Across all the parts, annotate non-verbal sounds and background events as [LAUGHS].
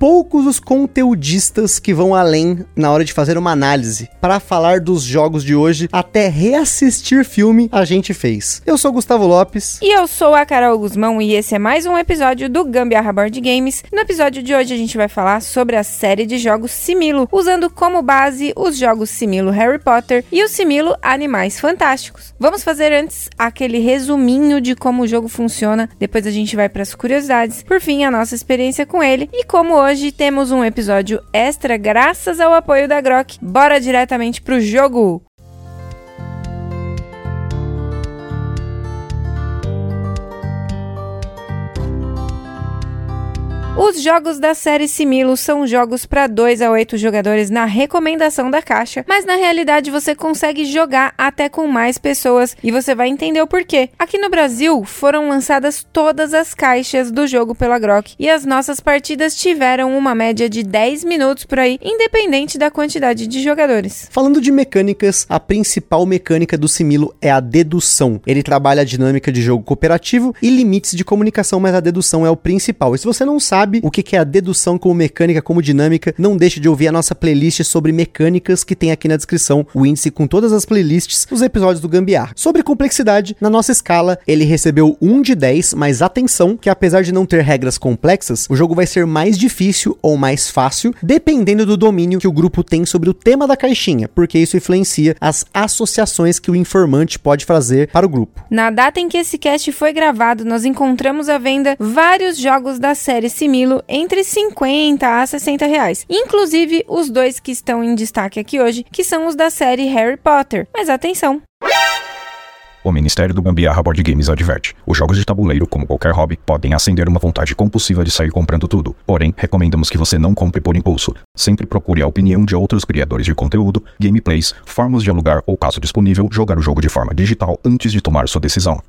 Poucos os conteudistas que vão além na hora de fazer uma análise. Para falar dos jogos de hoje, até reassistir filme a gente fez. Eu sou Gustavo Lopes. E eu sou a Carol Guzmão e esse é mais um episódio do Gambiarra Board Games. No episódio de hoje a gente vai falar sobre a série de jogos Similo, usando como base os jogos Similo Harry Potter e o Similo Animais Fantásticos. Vamos fazer antes aquele resuminho de como o jogo funciona, depois a gente vai para as curiosidades, por fim a nossa experiência com ele e como hoje temos um episódio extra graças ao apoio da Grok, bora diretamente pro jogo! Os jogos da série Similo são jogos para 2 a 8 jogadores na recomendação da caixa, mas na realidade você consegue jogar até com mais pessoas e você vai entender o porquê. Aqui no Brasil foram lançadas todas as caixas do jogo pela Grok e as nossas partidas tiveram uma média de 10 minutos por aí, independente da quantidade de jogadores. Falando de mecânicas, a principal mecânica do Similo é a dedução. Ele trabalha a dinâmica de jogo cooperativo e limites de comunicação, mas a dedução é o principal. E se você não sabe, sabe o que é a dedução como mecânica, como dinâmica, não deixe de ouvir a nossa playlist sobre mecânicas que tem aqui na descrição, o índice com todas as playlists dos episódios do Gambiar. Sobre complexidade, na nossa escala, ele recebeu 1 de 10, mas atenção que apesar de não ter regras complexas, o jogo vai ser mais difícil ou mais fácil, dependendo do domínio que o grupo tem sobre o tema da caixinha, porque isso influencia as associações que o informante pode fazer para o grupo. Na data em que esse cast foi gravado, nós encontramos à venda vários jogos da série Simil entre 50 a 60 reais. Inclusive os dois que estão em destaque aqui hoje, que são os da série Harry Potter. Mas atenção! O Ministério do Gambiarra Board Games adverte: os jogos de tabuleiro, como qualquer hobby, podem acender uma vontade compulsiva de sair comprando tudo. Porém, recomendamos que você não compre por impulso. Sempre procure a opinião de outros criadores de conteúdo, gameplays, formas de alugar ou, caso disponível, jogar o jogo de forma digital antes de tomar sua decisão.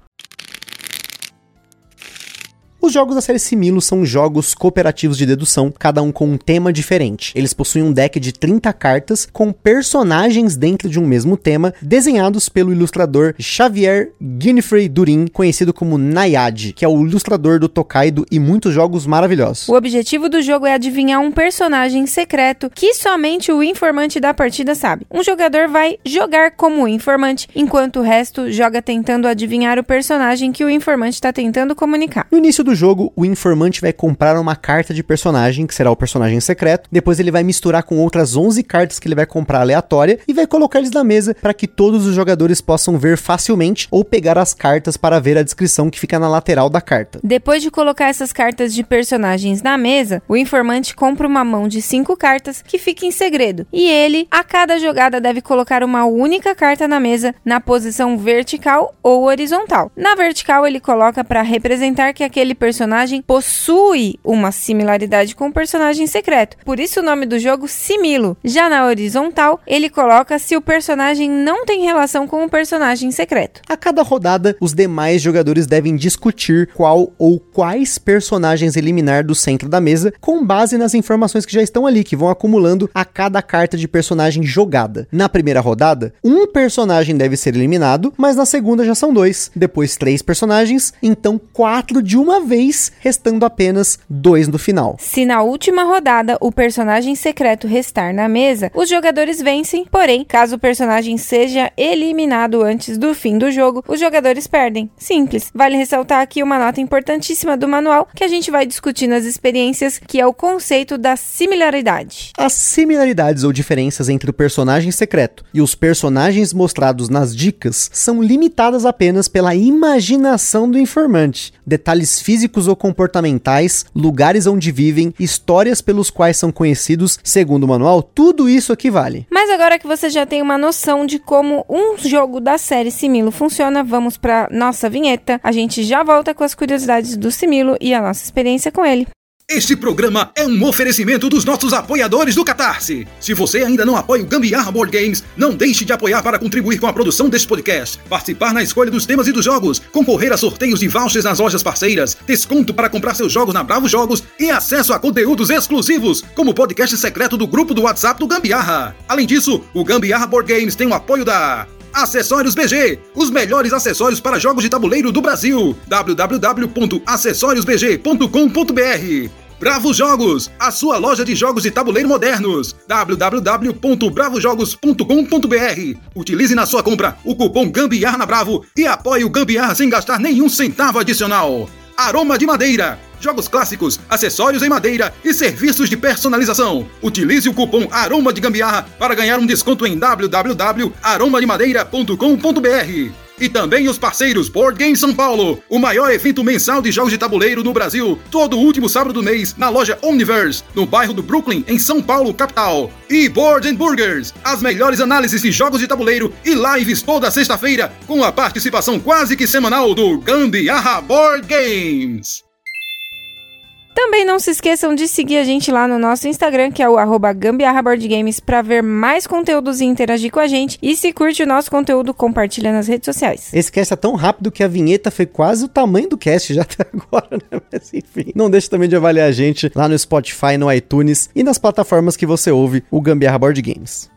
Os jogos da série Similo são jogos cooperativos de dedução, cada um com um tema diferente. Eles possuem um deck de 30 cartas com personagens dentro de um mesmo tema, desenhados pelo ilustrador Xavier Guinefrey Durin, conhecido como Nayad, que é o ilustrador do Tokaido e muitos jogos maravilhosos. O objetivo do jogo é adivinhar um personagem secreto que somente o informante da partida sabe. Um jogador vai jogar como informante, enquanto o resto joga tentando adivinhar o personagem que o informante está tentando comunicar. No início do do jogo, o informante vai comprar uma carta de personagem, que será o personagem secreto. Depois ele vai misturar com outras 11 cartas que ele vai comprar aleatória e vai colocar eles na mesa para que todos os jogadores possam ver facilmente ou pegar as cartas para ver a descrição que fica na lateral da carta. Depois de colocar essas cartas de personagens na mesa, o informante compra uma mão de 5 cartas que fica em segredo. E ele, a cada jogada, deve colocar uma única carta na mesa na posição vertical ou horizontal. Na vertical, ele coloca para representar que aquele personagem possui uma similaridade com o personagem secreto. Por isso o nome do jogo Similo. Já na horizontal, ele coloca se o personagem não tem relação com o personagem secreto. A cada rodada, os demais jogadores devem discutir qual ou quais personagens eliminar do centro da mesa com base nas informações que já estão ali, que vão acumulando a cada carta de personagem jogada. Na primeira rodada, um personagem deve ser eliminado, mas na segunda já são dois, depois três personagens, então quatro de uma vez, restando apenas dois no final. Se na última rodada o personagem secreto restar na mesa, os jogadores vencem, porém, caso o personagem seja eliminado antes do fim do jogo, os jogadores perdem. Simples. Vale ressaltar aqui uma nota importantíssima do manual que a gente vai discutir nas experiências, que é o conceito da similaridade. As similaridades ou diferenças entre o personagem secreto e os personagens mostrados nas dicas são limitadas apenas pela imaginação do informante. Detalhes físicos físicos ou comportamentais, lugares onde vivem, histórias pelos quais são conhecidos, segundo o manual, tudo isso aqui vale. Mas agora que você já tem uma noção de como um jogo da série Similo funciona, vamos para nossa vinheta. A gente já volta com as curiosidades do Similo e a nossa experiência com ele. Este programa é um oferecimento dos nossos apoiadores do Catarse. Se você ainda não apoia o Gambiarra Board Games, não deixe de apoiar para contribuir com a produção deste podcast, participar na escolha dos temas e dos jogos, concorrer a sorteios de vouchers nas lojas parceiras, desconto para comprar seus jogos na Bravo Jogos e acesso a conteúdos exclusivos, como o podcast secreto do grupo do WhatsApp do Gambiarra. Além disso, o Gambiarra Board Games tem o apoio da Acessórios BG, os melhores acessórios para jogos de tabuleiro do Brasil. www.acessoriosbg.com.br Bravo Jogos, a sua loja de jogos de tabuleiro modernos. www.bravojogos.com.br Utilize na sua compra o cupom Gambiarra na Bravo e apoie o Gambiarra sem gastar nenhum centavo adicional. Aroma de Madeira. Jogos clássicos, acessórios em madeira e serviços de personalização. Utilize o cupom Aroma de Gambiarra para ganhar um desconto em www.aromademadeira.com.br. E também os parceiros Board Game São Paulo, o maior evento mensal de jogos de tabuleiro no Brasil, todo último sábado do mês, na loja Omniverse, no bairro do Brooklyn, em São Paulo, capital. E Board and Burgers, as melhores análises de jogos de tabuleiro e lives toda sexta-feira, com a participação quase que semanal do Gambiarra Board Games. Também não se esqueçam de seguir a gente lá no nosso Instagram, que é o arroba gambiarraboardgames, para ver mais conteúdos e interagir com a gente. E se curte o nosso conteúdo, compartilha nas redes sociais. Esse cast é tão rápido que a vinheta foi quase o tamanho do cast já até agora, né? [LAUGHS] Mas enfim. Não deixe também de avaliar a gente lá no Spotify, no iTunes e nas plataformas que você ouve o Gambiarra Board Games.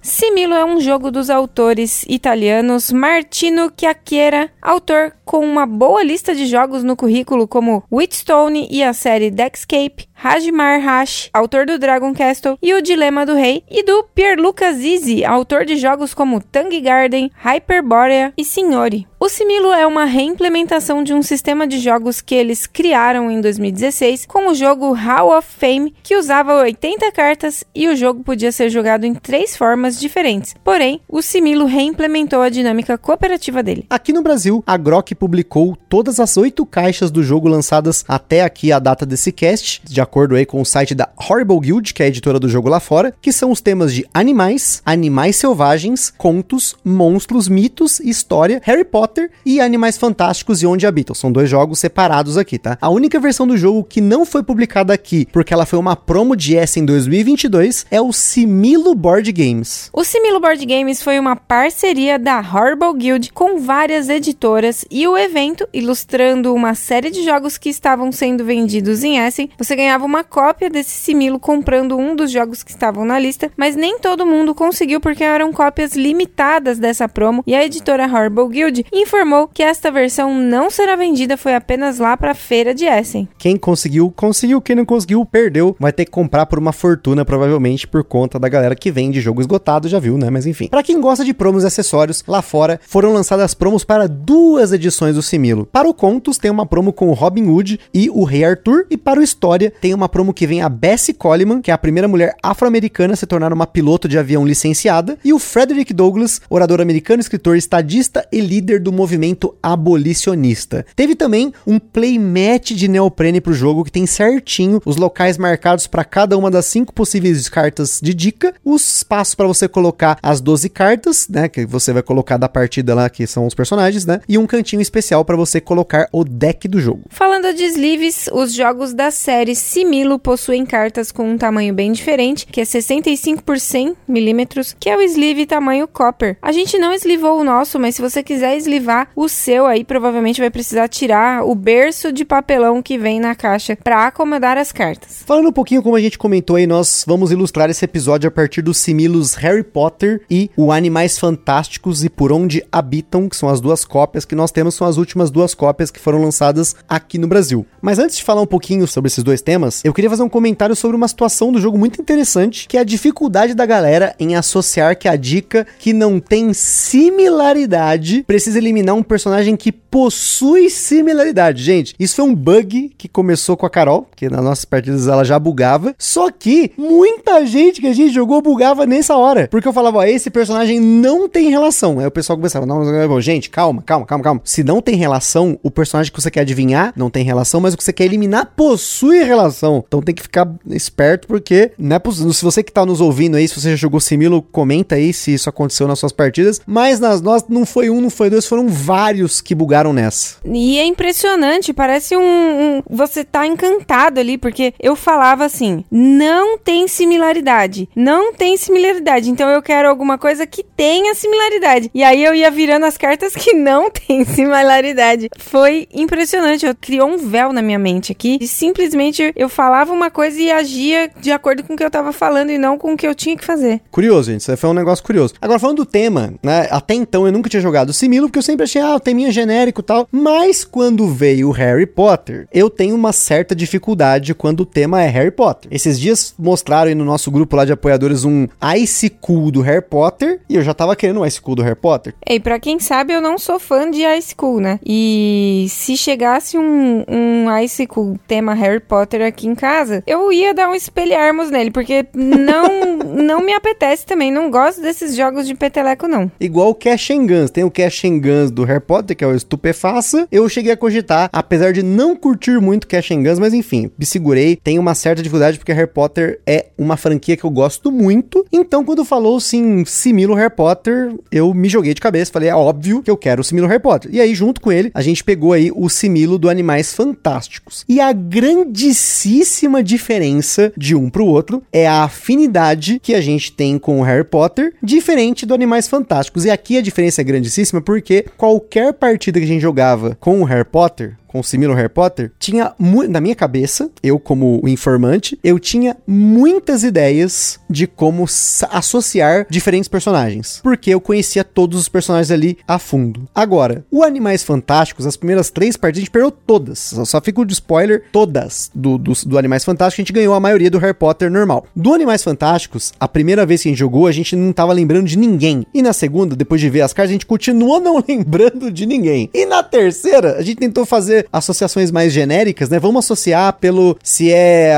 Similo é um jogo dos autores italianos Martino Chiacchiera, autor com uma boa lista de jogos no currículo como Wheatstone e a série Deckscape, Hajimar Hash, autor do Dragon Castle e O Dilema do Rei, e do Pierluca Zizi, autor de jogos como Tang Garden, Hyperborea e Signori. O Similo é uma reimplementação de um sistema de jogos que eles criaram em 2016 com o jogo Hall of Fame, que usava 80 cartas e o jogo podia ser jogado em três formas diferentes. Porém, o Similo reimplementou a dinâmica cooperativa dele. Aqui no Brasil, a Grok publicou todas as oito caixas do jogo lançadas até aqui a data desse cast, de acordo aí com o site da Horrible Guild, que é a editora do jogo lá fora, que são os temas de animais, animais selvagens, contos, monstros, mitos, história, Harry Potter e animais fantásticos e onde habitam. São dois jogos separados aqui, tá? A única versão do jogo que não foi publicada aqui, porque ela foi uma promo de S em 2022, é o Similo Board Games. O Similo Board Games foi uma parceria da Horrible Guild com várias editoras e o evento, ilustrando uma série de jogos que estavam sendo vendidos em Essen, você ganhava uma cópia desse Similo comprando um dos jogos que estavam na lista, mas nem todo mundo conseguiu porque eram cópias limitadas dessa promo e a editora Horrible Guild informou que esta versão não será vendida, foi apenas lá para a feira de Essen. Quem conseguiu, conseguiu. Quem não conseguiu, perdeu. Vai ter que comprar por uma fortuna, provavelmente, por conta da galera que vende jogo esgotado, já viu, né? Mas enfim. Para quem gosta de promos e acessórios, lá fora foram lançadas promos para duas edições do Similo. Para o Contos, tem uma promo com o Robin Hood e o Rei Arthur. E para o História, tem uma promo que vem a Bessie Coleman, que é a primeira mulher afro-americana a se tornar uma piloto de avião licenciada, e o Frederick Douglass, orador americano, escritor, estadista e líder do movimento abolicionista. Teve também um playmat de neoprene pro jogo que tem certinho os locais marcados para cada uma das cinco possíveis cartas de dica, os espaços para você colocar as 12 cartas, né, que você vai colocar da partida lá, que são os personagens, né, e um cantinho especial para você colocar o deck do jogo. Falando de sleeves, os jogos da série Similo possuem cartas com um tamanho bem diferente, que é 65 por 100 milímetros, que é o sleeve tamanho copper. A gente não eslivou o nosso, mas se você quiser eslivar o seu aí, provavelmente vai precisar tirar o berço de papelão que vem na caixa para acomodar as cartas. Falando um pouquinho como a gente comentou aí, nós vamos ilustrar esse episódio a partir dos similos Harry Potter e o Animais Fantásticos e Por Onde Habitam, que são as duas cópias que nós temos, são as últimas duas cópias que foram lançadas aqui no Brasil. Mas antes de falar um pouquinho sobre esses dois temas, eu queria fazer um comentário sobre uma situação do jogo muito interessante, que é a dificuldade da galera em associar que a dica que não tem similaridade precisa eliminar um personagem que possui similaridade. Gente, isso foi um bug que começou com a Carol, que nas nossas partidas ela já bugava, só que muita gente que a gente jogou bugava nessa hora, porque eu falava, ó, esse personagem não tem relação. Aí o pessoal começava, não, não, não, gente, calma, calma, calma, calma. Se não tem relação, o personagem que você quer adivinhar não tem relação, mas o que você quer eliminar possui relação. Então tem que ficar esperto, porque não é possível. Se você que tá nos ouvindo aí, se você já jogou Similo, comenta aí se isso aconteceu nas suas partidas. Mas nas nossas não foi um, não foi dois, foram vários que bugaram nessa. E é impressionante, parece um, um, Você tá encantado ali, porque eu falava assim: não tem similaridade. Não tem similaridade. Então eu quero alguma coisa que tenha similaridade. E aí eu ia virando as cartas que não [LAUGHS] tem similaridade. Foi impressionante. Eu criou um véu na minha mente aqui. E simplesmente eu falava uma coisa e agia de acordo com o que eu tava falando e não com o que eu tinha que fazer. Curioso, gente. Isso foi um negócio curioso. Agora, falando do tema, né? Até então eu nunca tinha jogado Similo, porque eu sempre achei, ah, o teminha genérico e tal. Mas quando veio o Harry Potter, eu tenho uma certa dificuldade quando o tema é Harry Potter. Esses dias mostraram aí no nosso grupo lá de apoiadores um Ice Cool do Harry Potter. E eu já tava querendo um Ice Cool do Harry Potter. E pra quem sabe, eu não sou fã de High School, né? E se chegasse um, um High School tema Harry Potter aqui em casa, eu ia dar um espelharmos nele, porque não, [LAUGHS] não me apetece também. Não gosto desses jogos de peteleco, não. Igual o Cash and Guns. Tem o Cash and Guns do Harry Potter, que é o Estupefaça. Eu cheguei a cogitar, apesar de não curtir muito Cash and Guns, mas enfim, me segurei. Tenho uma certa dificuldade porque Harry Potter é uma franquia que eu gosto muito. Então, quando falou sim, similo Harry Potter, eu me joguei de cabeça. Falei, é óbvio que eu quero o similo Harry Potter. E aí, junto com ele, a gente pegou aí o similo do Animais Fantásticos. E a grandíssima diferença de um pro outro é a afinidade que a gente tem com o Harry Potter, diferente do Animais Fantásticos. E aqui a diferença é grandíssima porque qualquer partida que a gente jogava com o Harry Potter, Similo Harry Potter, tinha na minha cabeça, eu como o informante, eu tinha muitas ideias de como associar diferentes personagens, porque eu conhecia todos os personagens ali a fundo. Agora, o Animais Fantásticos, as primeiras três partidas a gente perdeu todas, só, só fico de spoiler, todas do, do, do Animais Fantásticos, a gente ganhou a maioria do Harry Potter normal. Do Animais Fantásticos, a primeira vez que a gente jogou, a gente não tava lembrando de ninguém. E na segunda, depois de ver as cartas, a gente continuou não [LAUGHS] lembrando de ninguém. E na terceira, a gente tentou fazer associações mais genéricas, né? Vamos associar pelo se é,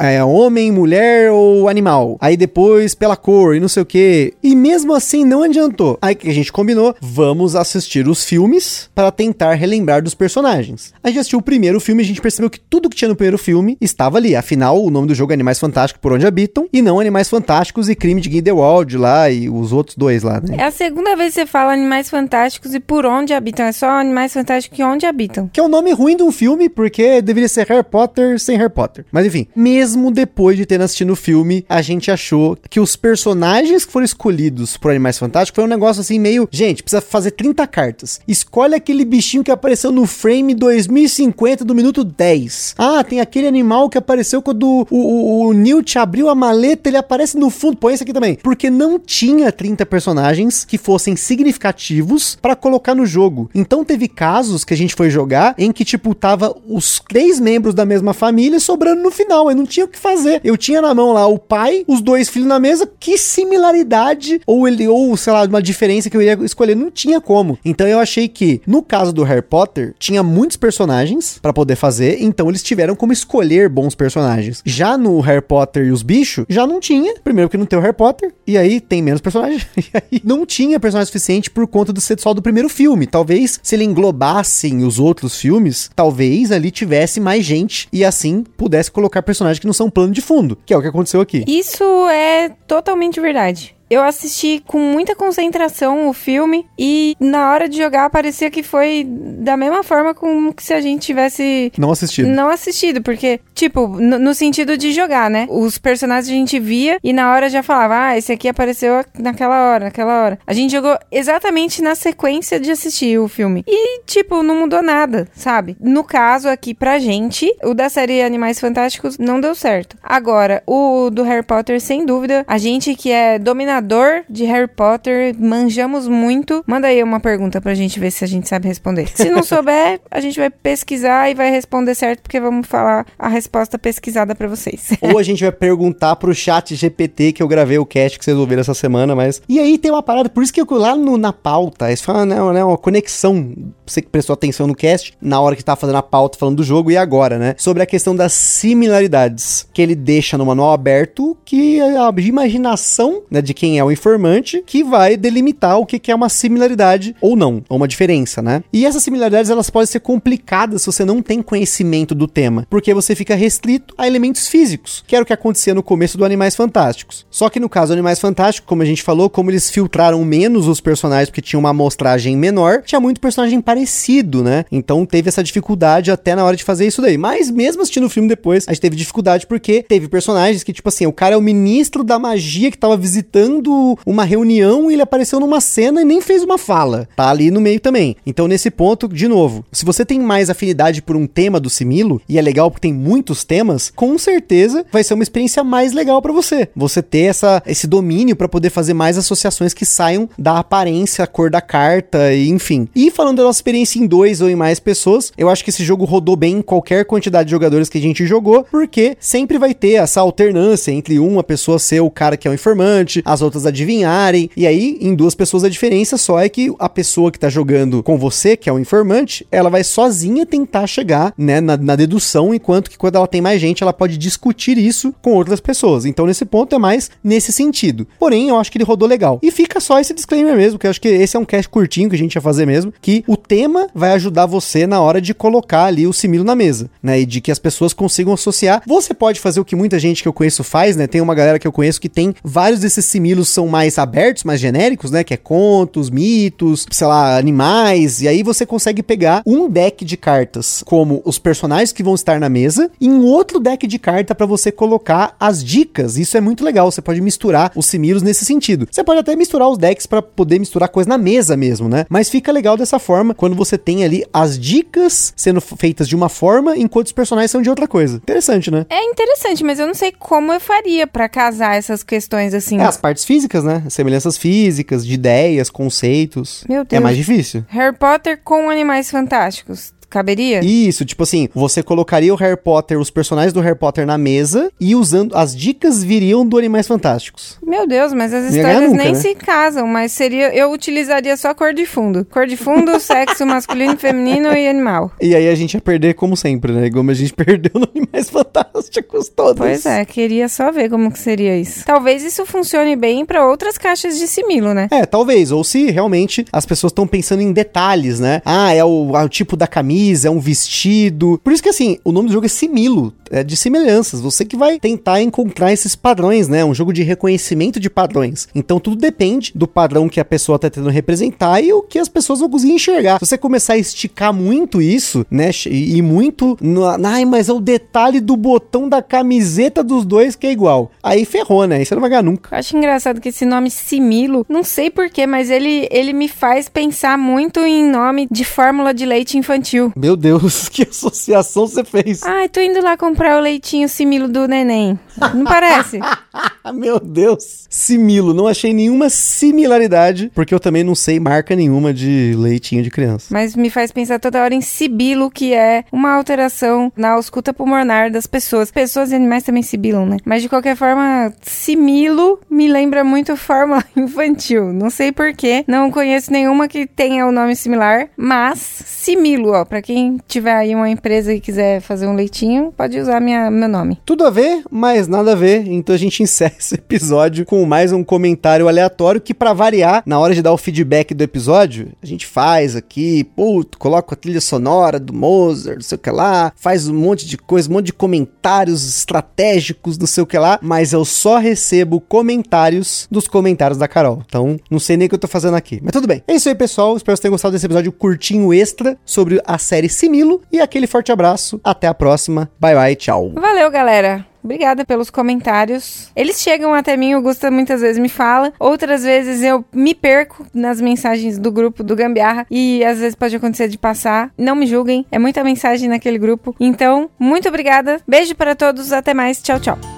é homem, mulher ou animal. Aí depois pela cor e não sei o que. E mesmo assim não adiantou. Aí que a gente combinou, vamos assistir os filmes para tentar relembrar dos personagens. A gente assistiu o primeiro filme e a gente percebeu que tudo que tinha no primeiro filme estava ali. Afinal, o nome do jogo é Animais Fantásticos por onde habitam e não Animais Fantásticos e Crime de Grindelwald lá e os outros dois lá, né? É a segunda vez que você fala Animais Fantásticos e por onde habitam. É só Animais Fantásticos e onde habitam. Que é o nome ruim de um filme, porque deveria ser Harry Potter sem Harry Potter. Mas enfim, mesmo depois de ter assistido o filme, a gente achou que os personagens que foram escolhidos por Animais Fantásticos foi um negócio assim meio, gente, precisa fazer 30 cartas. Escolhe aquele bichinho que apareceu no frame 2050 do minuto 10. Ah, tem aquele animal que apareceu quando o, o, o Newt abriu a maleta, ele aparece no fundo. Põe esse aqui também. Porque não tinha 30 personagens que fossem significativos para colocar no jogo. Então teve casos que a gente foi jogar em que, tipo, tava os três membros da mesma família sobrando no final. Eu não tinha o que fazer. Eu tinha na mão lá o pai, os dois filhos na mesa. Que similaridade, ou ele, ou sei lá, uma diferença que eu ia escolher. Não tinha como. Então eu achei que, no caso do Harry Potter, tinha muitos personagens para poder fazer. Então eles tiveram como escolher bons personagens. Já no Harry Potter e os bichos, já não tinha. Primeiro porque não tem o Harry Potter. E aí tem menos personagens. [LAUGHS] E aí não tinha personagem suficiente por conta do ser só do primeiro filme. Talvez se ele englobassem os outros filmes, talvez ali tivesse mais gente e assim pudesse colocar personagens que não são plano de fundo, que é o que aconteceu aqui. Isso é totalmente verdade. Eu assisti com muita concentração o filme e na hora de jogar parecia que foi da mesma forma como se a gente tivesse não assistido. Não assistido, porque tipo, no, sentido de jogar, né? Os personagens a gente via e na hora já falava: "Ah, esse aqui apareceu naquela hora, naquela hora". A gente jogou exatamente na sequência de assistir o filme. E tipo, não mudou nada, sabe? No caso aqui pra gente, o da série Animais Fantásticos não deu certo. Agora, o do Harry Potter sem dúvida, a gente que é dominador dominador de Harry Potter, manjamos muito. Manda aí uma pergunta pra gente ver se a gente sabe responder. Se não [LAUGHS] souber, a gente vai pesquisar e vai responder certo, porque vamos falar a resposta pesquisada para vocês. Ou a [LAUGHS] gente vai perguntar pro chat GPT que eu gravei o cast que vocês ouviram essa semana, mas... E aí tem uma parada, por isso que eu lá no, na pauta, isso foi uma, né, uma conexão, você que prestou atenção no cast, na hora que tava fazendo a pauta falando do jogo e agora, né? Sobre a questão das similaridades, que ele deixa no manual aberto, que a imaginação, né, de quem é o informante, que vai delimitar o que, é uma similaridade ou não, ou uma diferença, né? E essas similaridades elas podem ser complicadas se você não tem conhecimento do tema, porque você fica restrito a elementos físicos, que era o que acontecia no começo do Animais Fantásticos. Só que no caso do Animais Fantásticos, como a gente falou, como eles filtraram menos os personagens porque tinha uma amostragem menor, tinha muito personagem parecido, né? Então teve essa dificuldade até na hora de fazer isso daí. Mas mesmo assistindo o filme depois, a gente teve dificuldade porque teve personagens que, tipo assim, o cara é o ministro da magia que tava visitando uma reunião e ele apareceu numa cena e nem fez uma fala. Tá ali no meio também. Então, nesse ponto, de novo, se você tem mais afinidade por um tema do Similo, e é legal porque tem muitos temas, com certeza vai ser uma experiência mais legal para você. Você ter essa, esse domínio para poder fazer mais associações que saiam da aparência, a cor da carta, e enfim. E falando da nossa experiência em dois ou em mais pessoas, eu acho que esse jogo rodou bem em qualquer quantidade de jogadores que a gente jogou, porque sempre vai ter essa alternância entre uma pessoa ser o cara que é o informante, as outras adivinharem, e aí em duas pessoas a diferença só é que a pessoa que tá jogando com você, que é o informante, ela vai sozinha tentar chegar, né, na, na dedução, enquanto que quando ela tem mais gente, ela pode discutir isso com outras pessoas. Então nesse ponto é mais nesse sentido. Porém, eu acho que ele rodou legal. E fica só esse disclaimer mesmo, que eu acho que esse é um cast curtinho que a gente ia fazer mesmo, que o tema vai ajudar você na hora de colocar ali o similo na mesa, né, e de que as pessoas consigam associar. Você pode fazer o que muita gente que eu conheço faz, né? Tem uma galera que eu conheço que tem vários desses similos são mais abertos, mais genéricos, né, que é contos, mitos, sei lá, animais, e aí você consegue pegar um deck de cartas como os personagens que vão estar na mesa um outro deck de carta para você colocar as dicas. Isso é muito legal, você pode misturar os similos nesse sentido. Você pode até misturar os decks para poder misturar coisa na mesa mesmo, né? Mas fica legal dessa forma quando você tem ali as dicas sendo feitas de uma forma enquanto os personagens são de outra coisa. Interessante, né? É interessante, mas eu não sei como eu faria para casar essas questões assim. É as partes físicas, né? Semelhanças físicas, de ideias, conceitos. Meu Deus. É mais difícil. Harry Potter com Animais Fantásticos. Caberia? Isso, tipo assim, você colocaria o Harry Potter, os personagens do Harry Potter na mesa e usando as dicas viriam do Animais Fantásticos. Meu Deus, mas as histórias nunca, nem né? se casam, mas seria eu utilizaria só cor de fundo. Cor de fundo, [LAUGHS] sexo masculino, feminino e animal. E aí a gente ia perder como sempre, né? Como a gente [LAUGHS] perdeu no Animais Fantásticos todos. Pois é, queria só ver como que seria isso. Talvez isso funcione bem pra outras caixas de similo, né? É, talvez. Ou se realmente as pessoas estão pensando em detalhes, né? Ah, é o, é o tipo da camisa, é um vestido. Por isso que, assim, o nome do jogo é Similo. É de semelhanças. Você que vai tentar encontrar esses padrões, né? Um jogo de reconhecimento de padrões. Então tudo depende do padrão que a pessoa tá tentando representar e o que as pessoas vão conseguir enxergar. Se você começar a esticar muito isso, né? E, muito. Ai, mas é o detalhe do botão da camiseta dos dois que é igual. Aí ferrou, né? Aí você não vai ganhar nunca. Acho engraçado que esse nome Similo, não sei porquê, mas ele, ele me faz pensar muito em nome de fórmula de leite infantil. Meu Deus, [LAUGHS] que associação você fez. Ai, tô indo lá comprar o leitinho Similo do neném. Não parece? [LAUGHS] Meu Deus. Similo, não achei nenhuma similaridade, porque eu também não sei marca nenhuma de leitinho de criança. Mas me faz pensar toda hora em sibilo, que é uma alteração na ausculta pulmonar das pessoas. Pessoas e animais também sibilam, né? Mas de qualquer forma, similo me lembra muito fórmula [LAUGHS] infantil. Não sei porquê, não conheço nenhuma que tenha o nome similar, mas similo, ó, pra quem tiver aí uma empresa e quiser fazer um leitinho, pode usar minha, meu nome. Tudo a ver, mas nada a ver. Então a gente [LAUGHS] encerra esse episódio com mais um comentário aleatório que, pra variar, na hora de dar o feedback do episódio, a gente faz aqui, puto, coloca a trilha sonora do Mozart, não sei o que lá, faz um monte de coisa, um monte de comentários estratégicos, não sei o que lá, mas eu só recebo comentários dos comentários da Carol. Então, não sei nem o que eu tô fazendo aqui. Mas tudo bem. É isso aí, pessoal. Espero que vocês tenham gostado desse episódio curtinho extra sobre a série Similo. E aquele forte abraço. Até a próxima. Bye bye, tchau. Valeu, galera. Obrigada pelos comentários. Eles chegam até mim, o Gusta muitas vezes me fala, outras vezes eu me perco nas mensagens do grupo do Gambiarra e às vezes pode acontecer de passar. Não me julguem, é muita mensagem naquele grupo. Então, muito obrigada. Beijo para todos, até mais. Tchau, tchau.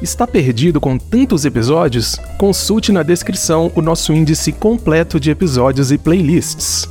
Está perdido com tantos episódios? Consulte na descrição o nosso índice completo de episódios e playlists.